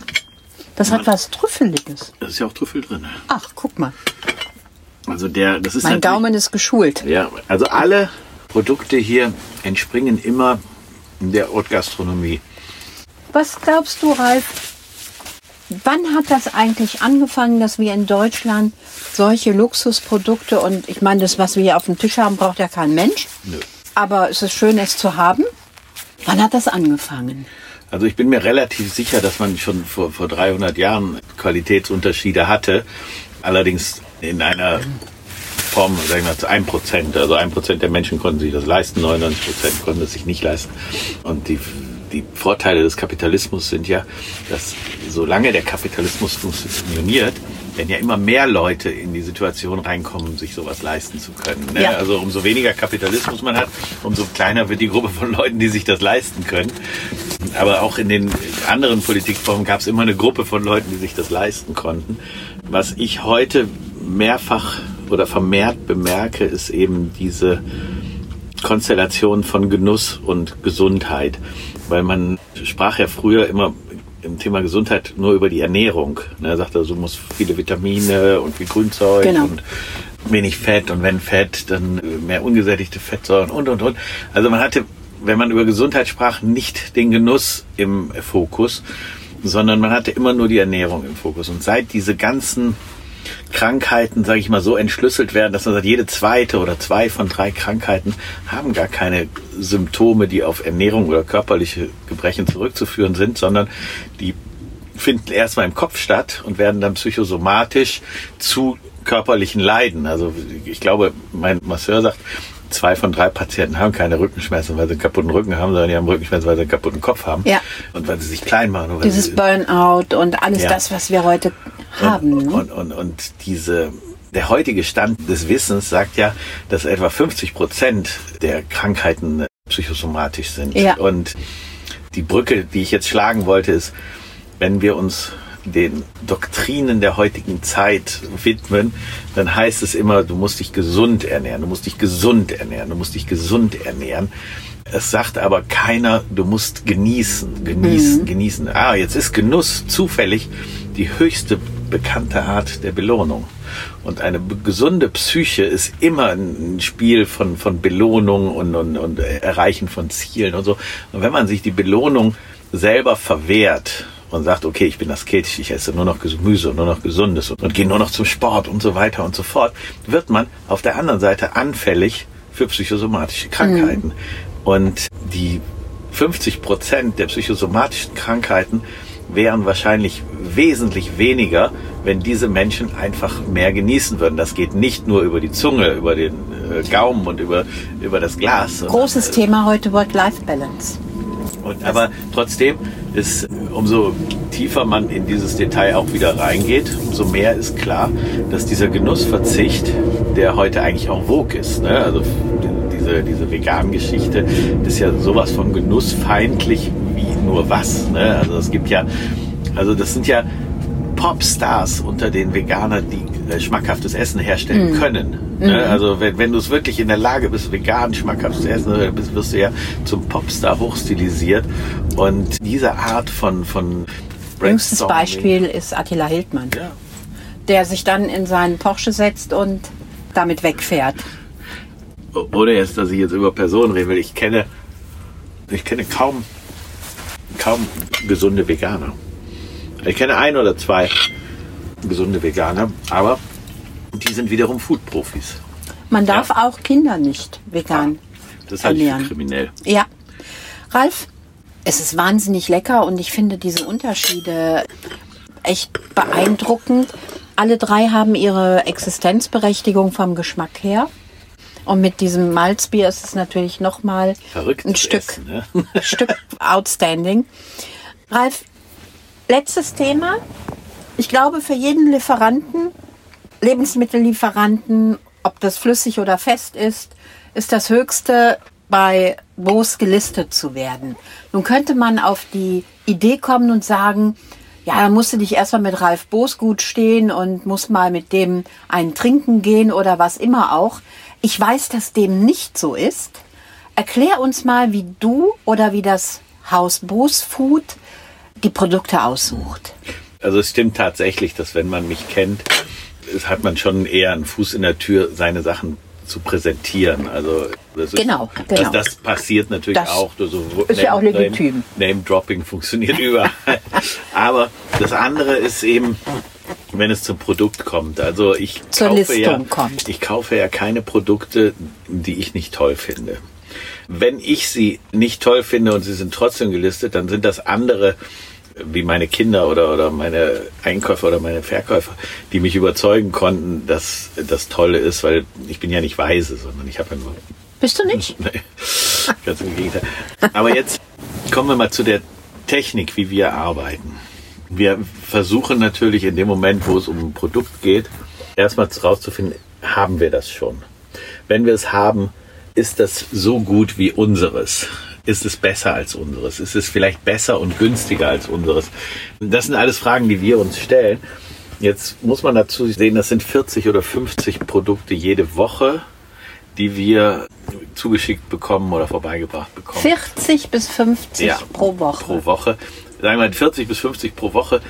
Das hat was Trüffeliges. da ist ja auch Trüffel drin. Ach, guck mal. Also der, das ist Mein Daumen ist geschult. Ja, also alle Produkte hier entspringen immer der Haute Gastronomie. Was glaubst du, Ralf? Wann hat das eigentlich angefangen, dass wir in Deutschland solche Luxusprodukte und ich meine, das, was wir hier auf dem Tisch haben, braucht ja kein Mensch. Nö. Aber es ist schön, es zu haben. Wann hat das angefangen? Also ich bin mir relativ sicher, dass man schon vor, vor 300 Jahren Qualitätsunterschiede hatte. Allerdings in einer Form, sagen wir zu einem Prozent. Also ein Prozent der Menschen konnten sich das leisten, 99 Prozent konnten es sich nicht leisten. Und die, die Vorteile des Kapitalismus sind ja, dass solange der Kapitalismus funktioniert, wenn ja immer mehr Leute in die Situation reinkommen, sich sowas leisten zu können. Ne? Ja. Also umso weniger Kapitalismus man hat, umso kleiner wird die Gruppe von Leuten, die sich das leisten können. Aber auch in den anderen Politikformen gab es immer eine Gruppe von Leuten, die sich das leisten konnten. Was ich heute mehrfach oder vermehrt bemerke, ist eben diese Konstellation von Genuss und Gesundheit. Weil man sprach ja früher immer im Thema Gesundheit nur über die Ernährung. Ne, Er sagte, du musst viele Vitamine und viel Grünzeug Genau. und wenig Fett und wenn Fett, dann mehr ungesättigte Fettsäuren und und und. Also man hatte, wenn man über Gesundheit sprach, nicht den Genuss im Fokus, sondern man hatte immer nur die Ernährung im Fokus. Und seit diese ganzen Krankheiten, sage ich mal, so entschlüsselt werden, dass man sagt, jede zweite oder zwei von drei Krankheiten haben gar keine Symptome, die auf Ernährung oder körperliche Gebrechen zurückzuführen sind, sondern die finden erstmal im Kopf statt und werden dann psychosomatisch zu körperlichen Leiden. Also ich glaube, mein Masseur sagt, zwei von drei Patienten haben keine Rückenschmerzen, weil sie einen kaputten Rücken haben, sondern die haben Rückenschmerzen, weil sie einen kaputten Kopf haben. Ja. Und weil sie sich klein machen. Dieses sie, Burnout und alles Ja. das, was wir heute haben. und, Ne? und, und, und diese, der heutige Stand des Wissens sagt ja, dass etwa 50 Prozent der Krankheiten psychosomatisch sind. Ja. Und die Brücke, die ich jetzt schlagen wollte, ist, wenn wir uns den Doktrinen der heutigen Zeit widmen, dann heißt es immer, du musst dich gesund ernähren, du musst dich gesund ernähren, du musst dich gesund ernähren. Es sagt aber keiner, du musst genießen, genießen, genießen. Ah, jetzt ist Genuss zufällig die höchste bekannte Art der Belohnung. Und eine gesunde Psyche ist immer ein Spiel von, von Belohnung und, und, und Erreichen von Zielen und so. Und wenn man sich die Belohnung selber verwehrt und sagt, okay, ich bin asketisch, ich esse nur noch Gemüse und nur noch Gesundes und, und gehe nur noch zum Sport und so weiter und so fort, wird man auf der anderen Seite anfällig für psychosomatische Krankheiten. Und die 50 Prozent der psychosomatischen Krankheiten wären wahrscheinlich wesentlich weniger, wenn diese Menschen einfach mehr genießen würden. Das geht nicht nur über die Zunge, über den äh, Gaumen und über, über das Glas. Großes äh, Thema heute Work-Life-Balance. und, aber trotzdem ist, umso tiefer man in dieses Detail auch wieder reingeht, umso mehr ist klar, dass dieser Genussverzicht, der heute eigentlich auch vogue ist, ne? also die- diese, diese vegan Geschichte, ist ja sowas von genussfeindlich wie nur was. Ne? Also es gibt ja, also das sind ja Popstars unter den Veganern, die äh, schmackhaftes Essen herstellen können. Ne? Also wenn, wenn du es wirklich in der Lage bist, vegan schmackhaftes Essen, äh, bist, wirst du ja zum Popstar hochstilisiert. Und diese Art von, von Jüngstes Beispiel ist Attila Hildmann, Ja. der sich dann in seinen Porsche setzt und damit wegfährt. Ohne jetzt, dass ich jetzt über Personen reden will, ich kenne, ich kenne kaum, kaum gesunde Veganer. Ich kenne ein oder zwei gesunde Veganer, aber die sind wiederum Food-Profis. Man darf auch Kinder nicht vegan Das halte ich für ernähren. kriminell. Ja. Ralf, es ist wahnsinnig lecker und ich finde diese Unterschiede echt beeindruckend. Alle drei haben ihre Existenzberechtigung vom Geschmack her. Und mit diesem Malzbier ist es natürlich nochmal ein Stück, Essen, ne? Stück outstanding. Ralf, letztes Thema. Ich glaube, für jeden Lieferanten, Lebensmittellieferanten, ob das flüssig oder fest ist, ist das Höchste bei Bose gelistet zu werden. Nun könnte man auf die Idee kommen und sagen, ja, da musst du dich erstmal mit Ralf Boos gut stehen und musst mal mit dem einen trinken gehen oder was immer auch. Ich weiß, dass dem nicht so ist. Erklär uns mal, wie du oder wie das Haus Boos Food die Produkte aussucht. Also es stimmt tatsächlich, dass wenn man mich kennt, hat man schon eher einen Fuß in der Tür, seine Sachen zu präsentieren. Also das ist, genau, genau. Also das passiert natürlich das auch. So ist ja auch legitim. Name-Dropping funktioniert überall. Aber das andere ist eben, wenn es zum Produkt kommt. Also ich Zur kaufe Listung ja, kommt. ich kaufe ja keine Produkte, die ich nicht toll finde. Wenn ich sie nicht toll finde und sie sind trotzdem gelistet, dann sind das andere wie meine Kinder oder, oder meine Einkäufer oder meine Verkäufer, die mich überzeugen konnten, dass das Tolle ist, weil ich bin ja nicht weise, sondern ich habe ja nur. Bist du nicht? Nee, ganz im Gegenteil. Aber jetzt kommen wir mal zu der Technik, wie wir arbeiten. Wir versuchen natürlich in dem Moment, wo es um ein Produkt geht, erstmal rauszufinden, haben wir das schon? Wenn wir es haben, ist das so gut wie unseres? Ist es besser als unseres? Ist es vielleicht besser und günstiger als unseres? Das sind alles Fragen, die wir uns stellen. Jetzt muss man dazu sehen, das sind 40 oder 50 Produkte jede Woche, die wir zugeschickt bekommen oder vorbeigebracht bekommen. 40 bis 50 Ja, pro Woche. Pro Woche. Sagen wir 40 bis 50 pro Woche,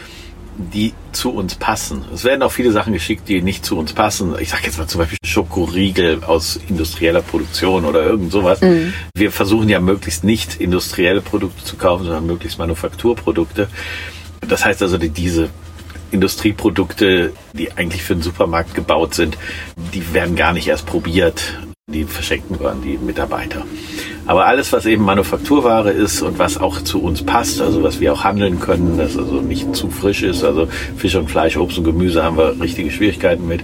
die zu uns passen. Es werden auch viele Sachen geschickt, die nicht zu uns passen. Ich sage jetzt mal zum Beispiel Schokoriegel aus industrieller Produktion oder irgend sowas. Wir versuchen ja möglichst nicht industrielle Produkte zu kaufen, sondern möglichst Manufakturprodukte. Das heißt also, die, diese Industrieprodukte, die eigentlich für den Supermarkt gebaut sind, die werden gar nicht erst probiert. Die verschenken wir an die Mitarbeiter. Aber alles, was eben Manufakturware ist und was auch zu uns passt, also was wir auch handeln können, das also nicht zu frisch ist, also Fisch und Fleisch, Obst und Gemüse haben wir richtige Schwierigkeiten mit,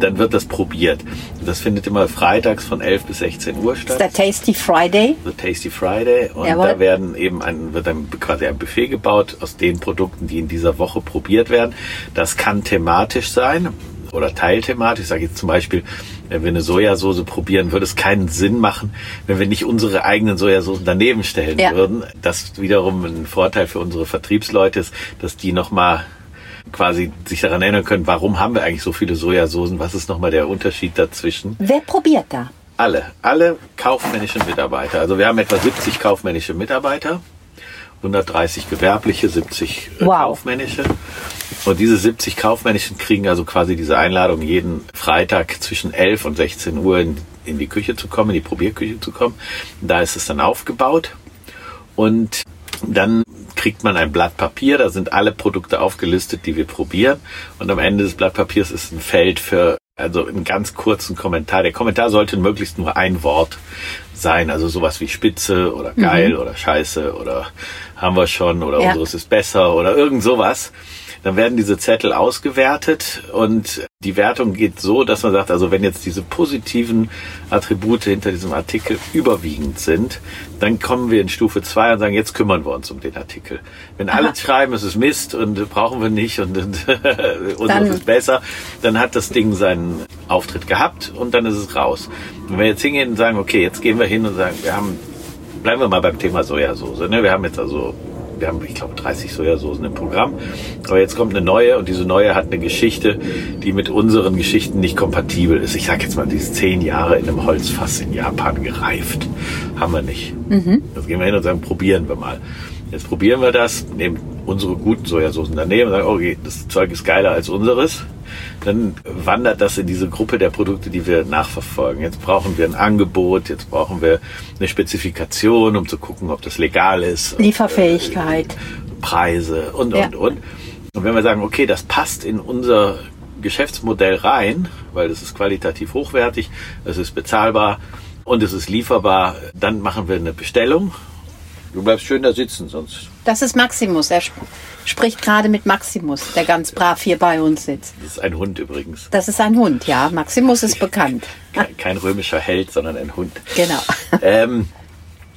dann wird das probiert. Das findet immer freitags von 11 bis 16 Uhr statt. Der Tasty Friday. The Tasty Friday und Jawohl. da werden eben ein, wird ein, quasi ein Buffet gebaut aus den Produkten, die in dieser Woche probiert werden. Das kann thematisch sein oder teilthematisch. Ich sage jetzt zum Beispiel, wenn wir eine Sojasauce probieren, würde es keinen Sinn machen, wenn wir nicht unsere eigenen Sojasoßen daneben stellen Ja. würden. Das wiederum ein Vorteil für unsere Vertriebsleute ist, dass die nochmal quasi sich daran erinnern können, warum haben wir eigentlich so viele Sojasoßen? Was ist nochmal der Unterschied dazwischen? Wer probiert da? Alle, alle kaufmännischen Mitarbeiter. Also wir haben etwa 70 kaufmännische Mitarbeiter, 130 gewerbliche, 70 äh, Wow. kaufmännische. Und diese 70 kaufmännischen kriegen also quasi diese Einladung, jeden Freitag zwischen 11 und 16 Uhr in, in die Küche zu kommen, in die Probierküche zu kommen. Da ist es dann aufgebaut. Und dann kriegt man ein Blatt Papier, da sind alle Produkte aufgelistet, die wir probieren. Und am Ende des Blatt Papiers ist ein Feld für also einen ganz kurzen Kommentar. Der Kommentar sollte möglichst nur ein Wort sein, also sowas wie Spitze oder geil oder Scheiße oder haben wir schon oder Ja. unseres ist besser oder irgend sowas. Dann werden diese Zettel ausgewertet und die Wertung geht so, dass man sagt, also wenn jetzt diese positiven Attribute hinter diesem Artikel überwiegend sind, dann kommen wir in Stufe 2 und sagen, jetzt kümmern wir uns um den Artikel. Wenn alle schreiben, es ist Mist und brauchen wir nicht und, und unseres Dann- ist besser, dann hat das Ding seinen Auftritt gehabt und dann ist es raus. Wenn wir jetzt hingehen und sagen, okay, jetzt gehen wir hin und sagen, wir haben, bleiben wir mal beim Thema Sojasauce. Ne? Wir haben jetzt also, wir haben, ich glaube, 30 Sojasoßen im Programm. Aber jetzt kommt eine neue und diese neue hat eine Geschichte, die mit unseren Geschichten nicht kompatibel ist. Ich sage jetzt mal, die ist zehn Jahre in einem Holzfass in Japan gereift. Haben wir nicht. Jetzt gehen wir hin und sagen, probieren wir mal. Jetzt probieren wir das, nehmen unsere guten Sojasoßen daneben und sagen, okay, das Zeug ist geiler als unseres. Dann wandert das in diese Gruppe der Produkte, die wir nachverfolgen. Jetzt brauchen wir ein Angebot, jetzt brauchen wir eine Spezifikation, um zu gucken, ob das legal ist. Lieferfähigkeit. Preise und, Ja. und, und. Und wenn wir sagen, okay, das passt in unser Geschäftsmodell rein, weil es ist qualitativ hochwertig, es ist bezahlbar und es ist lieferbar, dann machen wir eine Bestellung. Du bleibst schön da sitzen, sonst Das ist Maximus. Er sp spricht gerade mit Maximus, der ganz brav hier bei uns sitzt. das ist ein Hund übrigens. Das ist ein Hund, ja. Maximus ist bekannt. Kein, kein römischer Held, sondern ein Hund. Genau. Ähm,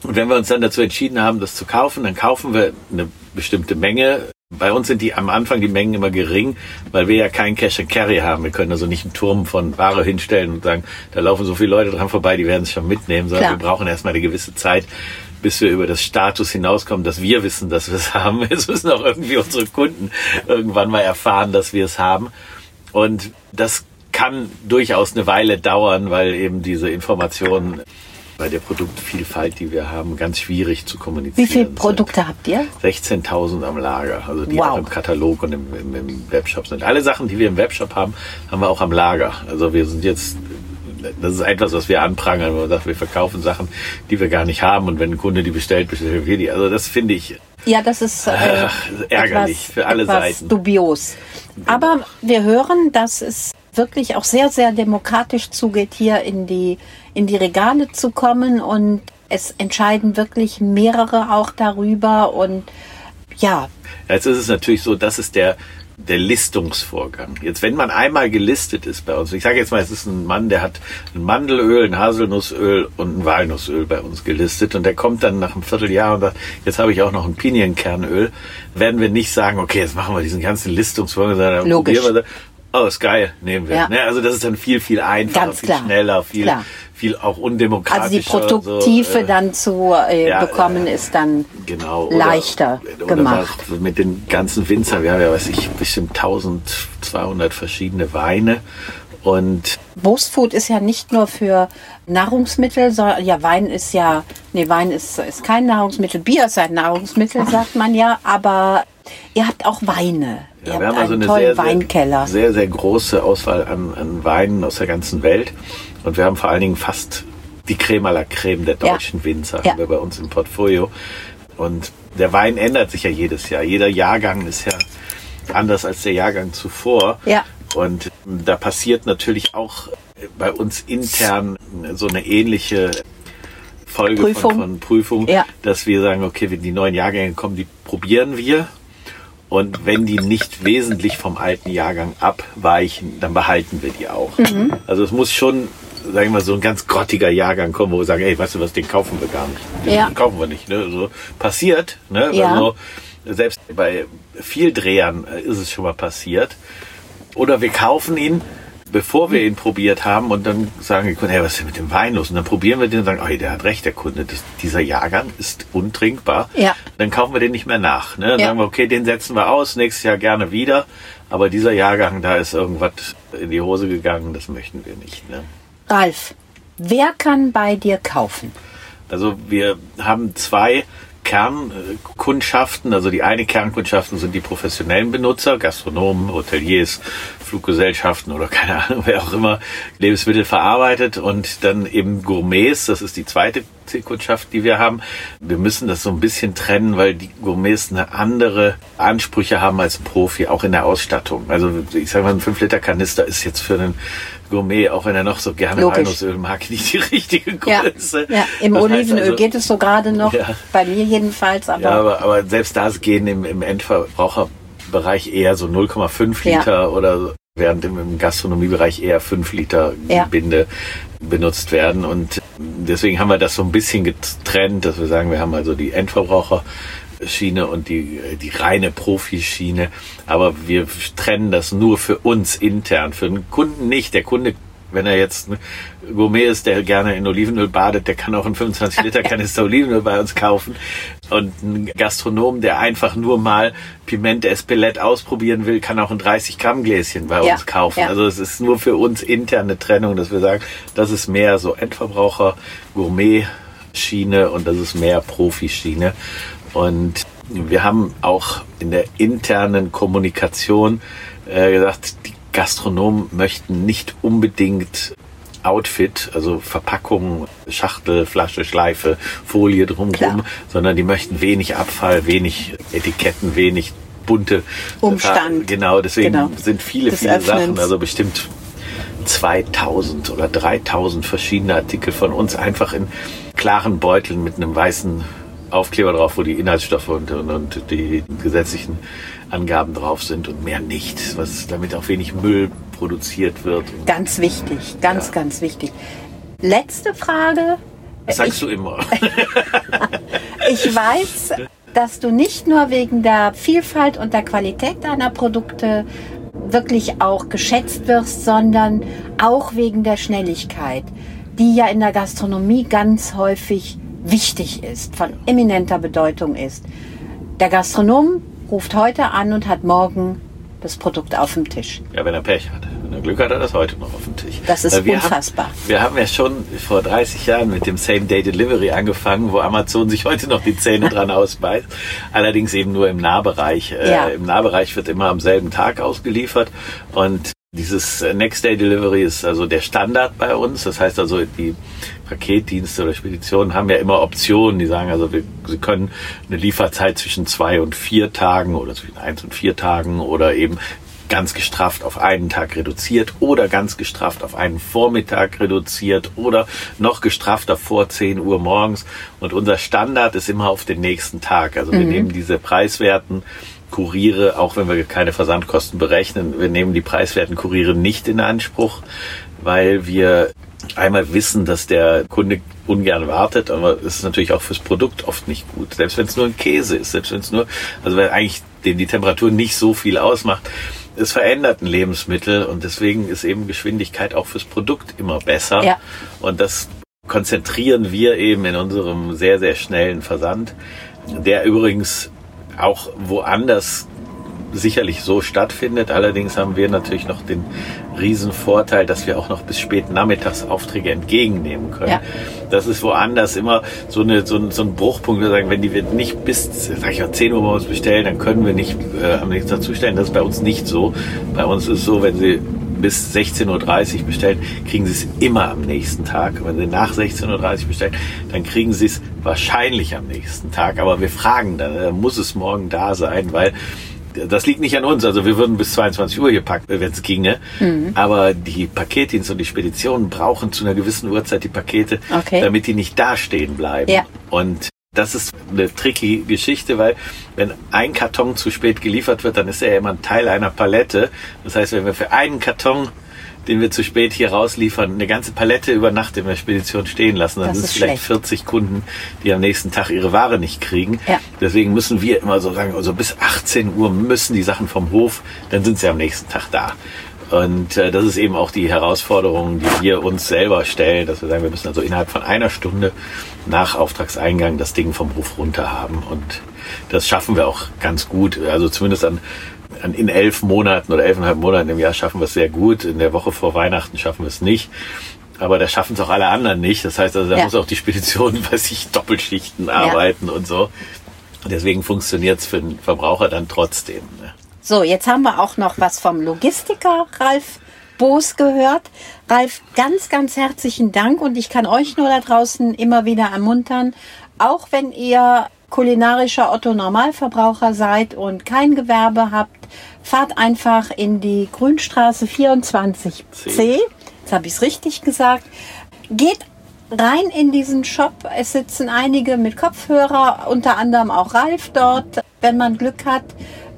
und wenn wir uns dann dazu entschieden haben, das zu kaufen, dann kaufen wir eine bestimmte Menge Bei uns sind die am Anfang die Mengen immer gering, weil wir ja kein Cash and Carry haben. Wir können also nicht einen Turm von Ware hinstellen und sagen, da laufen so viele Leute dran vorbei, die werden es schon mitnehmen, sondern Klar. wir brauchen erstmal eine gewisse Zeit, bis wir über das Status hinauskommen, dass wir wissen, dass wir es haben. Es müssen auch irgendwie unsere Kunden irgendwann mal erfahren, dass wir es haben. Und das kann durchaus eine Weile dauern, weil eben diese Informationen bei der Produktvielfalt, die wir haben, ganz schwierig zu kommunizieren Wie viele sind. Produkte habt ihr? 16.000 am Lager, also die Wow. auch im Katalog und im, im, im Webshop sind. Alle Sachen, die wir im Webshop haben, haben wir auch am Lager. Also wir sind jetzt, das ist etwas, was wir anprangern, wo man sagt, wir verkaufen Sachen, die wir gar nicht haben und wenn ein Kunde die bestellt, bestellen wir die. Also das finde ich Ja, das ist äh, Ach, ärgerlich etwas, für alle Seiten. dubios. Aber wir hören, dass es wirklich auch sehr, sehr demokratisch zugeht, hier in die, in die Regale zu kommen und es entscheiden wirklich mehrere auch darüber und ja, Jetzt ist es natürlich so, das ist der, der Listungsvorgang. Jetzt, wenn man einmal gelistet ist bei uns, ich sage jetzt mal, es ist ein Mann, der hat ein Mandelöl, ein Haselnussöl und ein Walnussöl bei uns gelistet und der kommt dann nach einem Vierteljahr und sagt, jetzt habe ich auch noch ein Pinienkernöl, werden wir nicht sagen, okay, jetzt machen wir diesen ganzen Listungsvorgang, sondern Logisch. probieren wir das. Oh, ist geil, nehmen wir. Ja. Ne? Also das ist dann viel, viel einfacher, Ganz viel klar. schneller, viel, Klar. Viel auch undemokratischer. also die und so, äh, dann zu äh, ja, bekommen ja. ist dann genau, leichter oder gemacht. mit den ganzen Winzern. Wir haben ja, weiß ich, bestimmt 1200 verschiedene Weine. Und Boost-Food ist ja nicht nur für Nahrungsmittel, sondern ja, Wein ist ja, nee, Wein ist, ist kein Nahrungsmittel, Bier ist ein Nahrungsmittel, sagt man ja, aber ihr habt auch Weine. ihr ja, habt wir haben also einen eine tollen sehr, Weinkeller. sehr, sehr, sehr große Auswahl an, an Weinen aus der ganzen Welt. Und wir haben vor allen Dingen fast die Creme à la Creme der Ja. deutschen Winzer Ja. haben wir bei uns im Portfolio. Und der Wein ändert sich ja jedes Jahr. Jeder Jahrgang ist ja anders als der Jahrgang zuvor. Ja. Und da passiert natürlich auch bei uns intern so eine ähnliche Folge Prüfung. Von, von Prüfung, Ja. dass wir sagen, okay, wenn die neuen Jahrgänge kommen, die probieren wir. Und wenn die nicht wesentlich vom alten Jahrgang abweichen, dann behalten wir die auch. Mhm. Also es muss schon, sagen wir mal, so ein ganz grottiger Jahrgang kommen, wo wir sagen, ey, weißt du was, den kaufen wir gar nicht. Den Ja. kaufen wir nicht. Ne? So passiert, ne? Ja. Also, selbst bei Vieldrehern äh, ist es schon mal passiert. Oder wir kaufen ihn, bevor wir ihn probiert haben und dann sagen die Kunden, hey, was ist denn mit dem Wein los? Und dann probieren wir den und sagen, oh, der hat recht, der Kunde, das, dieser Jahrgang ist untrinkbar. Ja. Dann kaufen wir den nicht mehr nach. Ne? Dann Ja. sagen wir, okay, den setzen wir aus, nächstes Jahr gerne wieder. Aber dieser Jahrgang, da ist irgendwas in die Hose gegangen, das möchten wir nicht. Ne? Ralf, wer kann bei dir kaufen? Also wir haben zwei Kernkundschaften. Also die eine Kernkundschaften sind die professionellen Benutzer, Gastronomen, Hoteliers, Fluggesellschaften oder keine Ahnung, wer auch immer Lebensmittel verarbeitet. Und dann eben Gourmets, das ist die zweite Zielkundschaft, die wir haben. Wir müssen das so ein bisschen trennen, weil die Gourmets eine andere Ansprüche haben als Profi, auch in der Ausstattung. Also ich sage mal, ein 5-Liter-Kanister ist jetzt für einen Gourmet, auch wenn er noch so gerne Logisch. Walnussöl mag, nicht die richtige Ja, Größe. ja im Das Olivenöl also- geht es so gerade noch, Ja. bei mir jedenfalls, aber ja, aber, aber selbst das gehen im, im Endverbraucherbereich eher so 0,5 Ja. Liter oder so, während im, Gastronomiebereich eher 5 Liter Ja. Binde benutzt werden. Und deswegen haben wir das so ein bisschen getrennt, dass wir sagen, wir haben also die Endverbraucherschiene und die, die reine Profischiene. Aber wir trennen das nur für uns intern, für den Kunden nicht. Der Kunde wenn er jetzt ein Gourmet ist, der gerne in Olivenöl badet, der kann auch einen 25 Liter Kanister Olivenöl bei uns kaufen. Und ein Gastronom, der einfach nur mal Pimente Espelette ausprobieren will, kann auch ein 30 Gramm Gläschen bei Ja, uns kaufen. ja. Also es ist nur für uns interne Trennung, dass wir sagen, das ist mehr so Endverbraucher, Gourmet Schiene und das ist mehr Profischiene. Und wir haben auch in der internen Kommunikation äh, gesagt, die Gastronomen möchten nicht unbedingt Outfit, also Verpackung, Schachtel, Flasche, Schleife, Folie drumherum, sondern die möchten wenig Abfall, wenig Etiketten, wenig bunte Umstand. Genau, deswegen Genau. sind viele, Des viele Sachen, Öffnens. also bestimmt 2000 oder 3000 verschiedene Artikel von uns einfach in klaren Beuteln mit einem weißen Aufkleber drauf, wo die Inhaltsstoffe und, und, und die gesetzlichen Angaben drauf sind und mehr nicht, was damit auch wenig Müll produziert wird. ganz wichtig, ganz, Ja. ganz wichtig. Letzte Frage. Das sagst du immer. Ich weiß, dass du nicht nur wegen der Vielfalt und der Qualität deiner Produkte wirklich auch geschätzt wirst, sondern auch wegen der Schnelligkeit, die ja in der Gastronomie ganz häufig wichtig ist, von eminenter Bedeutung ist. Der Gastronom ruft heute an und hat morgen das Produkt auf dem Tisch. Ja, wenn er Pech hat. Wenn er Glück hat, hat er das heute noch auf dem Tisch. Das ist Weil wir unfassbar. Haben, wir haben ja schon vor 30 Jahren mit dem Same-Day-Delivery angefangen, wo Amazon sich heute noch die Zähne dran ausbeißt. Allerdings eben nur im Nahbereich. Äh, Ja. Im Nahbereich wird immer am selben Tag ausgeliefert und dieses äh, Next Day Delivery ist also der Standard bei uns. Das heißt also, die Paketdienste oder Speditionen haben ja immer Optionen. Die sagen also, wir, sie können eine Lieferzeit zwischen zwei und vier Tagen oder zwischen eins und vier Tagen oder eben ganz gestrafft auf einen Tag reduziert oder ganz gestrafft auf einen Vormittag reduziert oder noch gestrafter vor 10 Uhr morgens. Und unser Standard ist immer auf den nächsten Tag. Also wir nehmen diese preiswerten Kuriere, auch wenn wir keine Versandkosten berechnen, wir nehmen die preiswerten Kuriere nicht in Anspruch, weil wir einmal wissen, dass der Kunde ungern wartet, aber es ist natürlich auch fürs Produkt oft nicht gut. Selbst wenn es nur ein Käse ist, selbst wenn es nur, also wenn eigentlich dem die Temperatur nicht so viel ausmacht, es verändert ein Lebensmittel und deswegen ist eben Geschwindigkeit auch fürs Produkt immer besser. Ja. Und das konzentrieren wir eben in unserem sehr, sehr schnellen Versand, der übrigens auch woanders sicherlich so stattfindet. Allerdings haben wir natürlich noch den riesen Vorteil, dass wir auch noch bis spät nachmittags Aufträge entgegennehmen können. Ja. Das ist woanders immer so, eine, so, ein, so ein Bruchpunkt. Wir sagen, wenn die wir nicht bis sag ich mal, 10 Uhr morgens bestellen, dann können wir nicht äh, am nächsten Tag zustellen. Das ist bei uns nicht so. Bei uns ist es so, wenn sie bis 16.30 Uhr bestellen, kriegen sie es immer am nächsten Tag. Wenn sie nach 16.30 Uhr bestellen, dann kriegen sie es wahrscheinlich am nächsten Tag. Aber wir fragen dann, äh, muss es morgen da sein, weil das liegt nicht an uns. Also wir würden bis 22 Uhr hier packen, wenn es ginge. Aber die Paketdienste und die Speditionen brauchen zu einer gewissen Uhrzeit die Pakete, Okay. damit die nicht dastehen bleiben. Ja. Und das ist eine tricky Geschichte, weil wenn ein Karton zu spät geliefert wird, dann ist er ja immer ein Teil einer Palette. Das heißt, wenn wir für einen Karton, den wir zu spät hier rausliefern, eine ganze Palette über Nacht in der Spedition stehen lassen, dann Das sind es vielleicht schlecht. 40 Kunden, die am nächsten Tag ihre Ware nicht kriegen. Ja. Deswegen müssen wir immer so sagen, also bis 18 Uhr müssen die Sachen vom Hof, dann sind sie am nächsten Tag da. Und äh, das ist eben auch die Herausforderung, die wir uns selber stellen, dass wir sagen, wir müssen also innerhalb von einer Stunde nach Auftragseingang das Ding vom Hof runter haben. Und das schaffen wir auch ganz gut. Also zumindest an in elf Monaten oder elfeinhalb Monaten im Jahr schaffen wir es sehr gut. In der Woche vor Weihnachten schaffen wir es nicht. Aber da schaffen es auch alle anderen nicht. Das heißt also, da Ja. muss auch die Spedition bei sich Doppelschichten arbeiten und so. Deswegen funktioniert es für den Verbraucher dann trotzdem. Ne? So, jetzt haben wir auch noch was vom Logistiker Ralf Boos gehört. Ralf, ganz, ganz herzlichen Dank und ich kann euch nur da draußen immer wieder ermuntern, auch wenn ihr kulinarischer Otto Normalverbraucher seid und kein Gewerbe habt, fahrt einfach in die Grünstraße 24c. C. Jetzt habe ich es richtig gesagt. Geht rein in diesen Shop. Es sitzen einige mit Kopfhörer, unter anderem auch Ralf dort, wenn man Glück hat.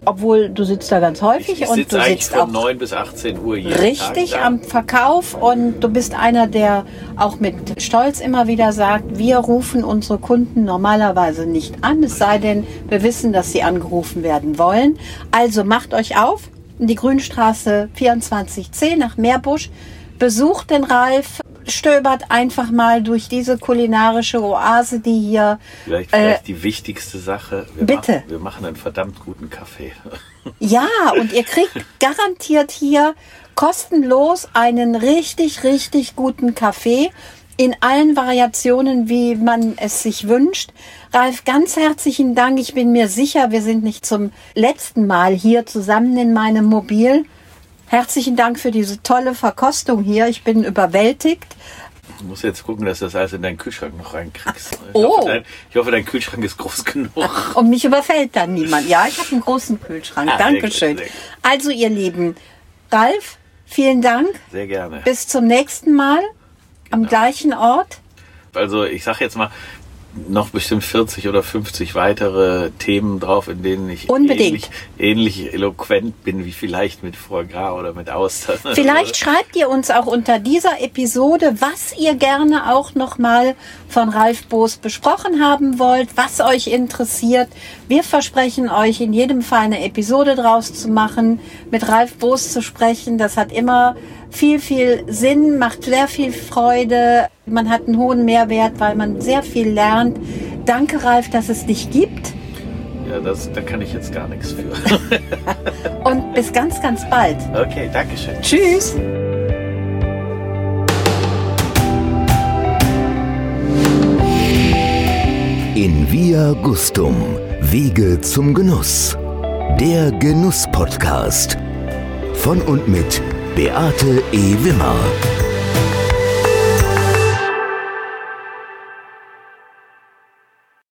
Obwohl du sitzt da ganz häufig Ich und sitze du sitzt von auch 9 bis 18 Uhr jeden richtig Tag am Verkauf und du bist einer, der auch mit Stolz immer wieder sagt, wir rufen unsere Kunden normalerweise nicht an, es sei denn, wir wissen, dass sie angerufen werden wollen. Also macht euch auf in die Grünstraße 24c nach Meerbusch, besucht den Ralf, stöbert einfach mal durch diese kulinarische Oase, die hier Vielleicht, äh, vielleicht die wichtigste Sache. Wir bitte. Machen, wir machen einen verdammt guten Kaffee. Ja, und ihr kriegt garantiert hier kostenlos einen richtig, richtig guten Kaffee in allen Variationen, wie man es sich wünscht. Ralf, ganz herzlichen Dank. Ich bin mir sicher, wir sind nicht zum letzten Mal hier zusammen in meinem Mobil. Herzlichen Dank für diese tolle Verkostung hier. Ich bin überwältigt. Du musst jetzt gucken, dass du das alles in deinen Kühlschrank noch reinkriegst. Ich, Oh. hoffe, dein, ich hoffe, dein Kühlschrank ist groß genug. Und mich überfällt dann niemand. Ja, ich habe einen großen Kühlschrank. Ah, sehr Dankeschön. sehr gut. Also, ihr Lieben, Ralf, vielen Dank. Sehr gerne. Bis zum nächsten Mal am gleichen Ort. Also ich sage jetzt mal, noch bestimmt 40 oder 50 weitere Themen drauf, in denen ich Unbedingt. Ähnlich, ähnlich eloquent bin wie vielleicht mit Foie Gras oder mit Austern. Vielleicht schreibt ihr uns auch unter dieser Episode, was ihr gerne auch nochmal von Ralf Boos besprochen haben wollt, was euch interessiert. Wir versprechen euch in jedem Fall eine Episode draus zu machen, mit Ralf Boos zu sprechen. Das hat immer viel, viel Sinn, macht sehr viel Freude. Man hat einen hohen Mehrwert, weil man sehr viel lernt. Danke, Ralf, dass es dich gibt. Ja, das, da kann ich jetzt gar nichts für. Und bis ganz, ganz bald. Okay, Dankeschön. Tschüss. In Via Gustum, Wege zum Genuss. Der Genuss-Podcast. Von und mit Beate E. Wimmer.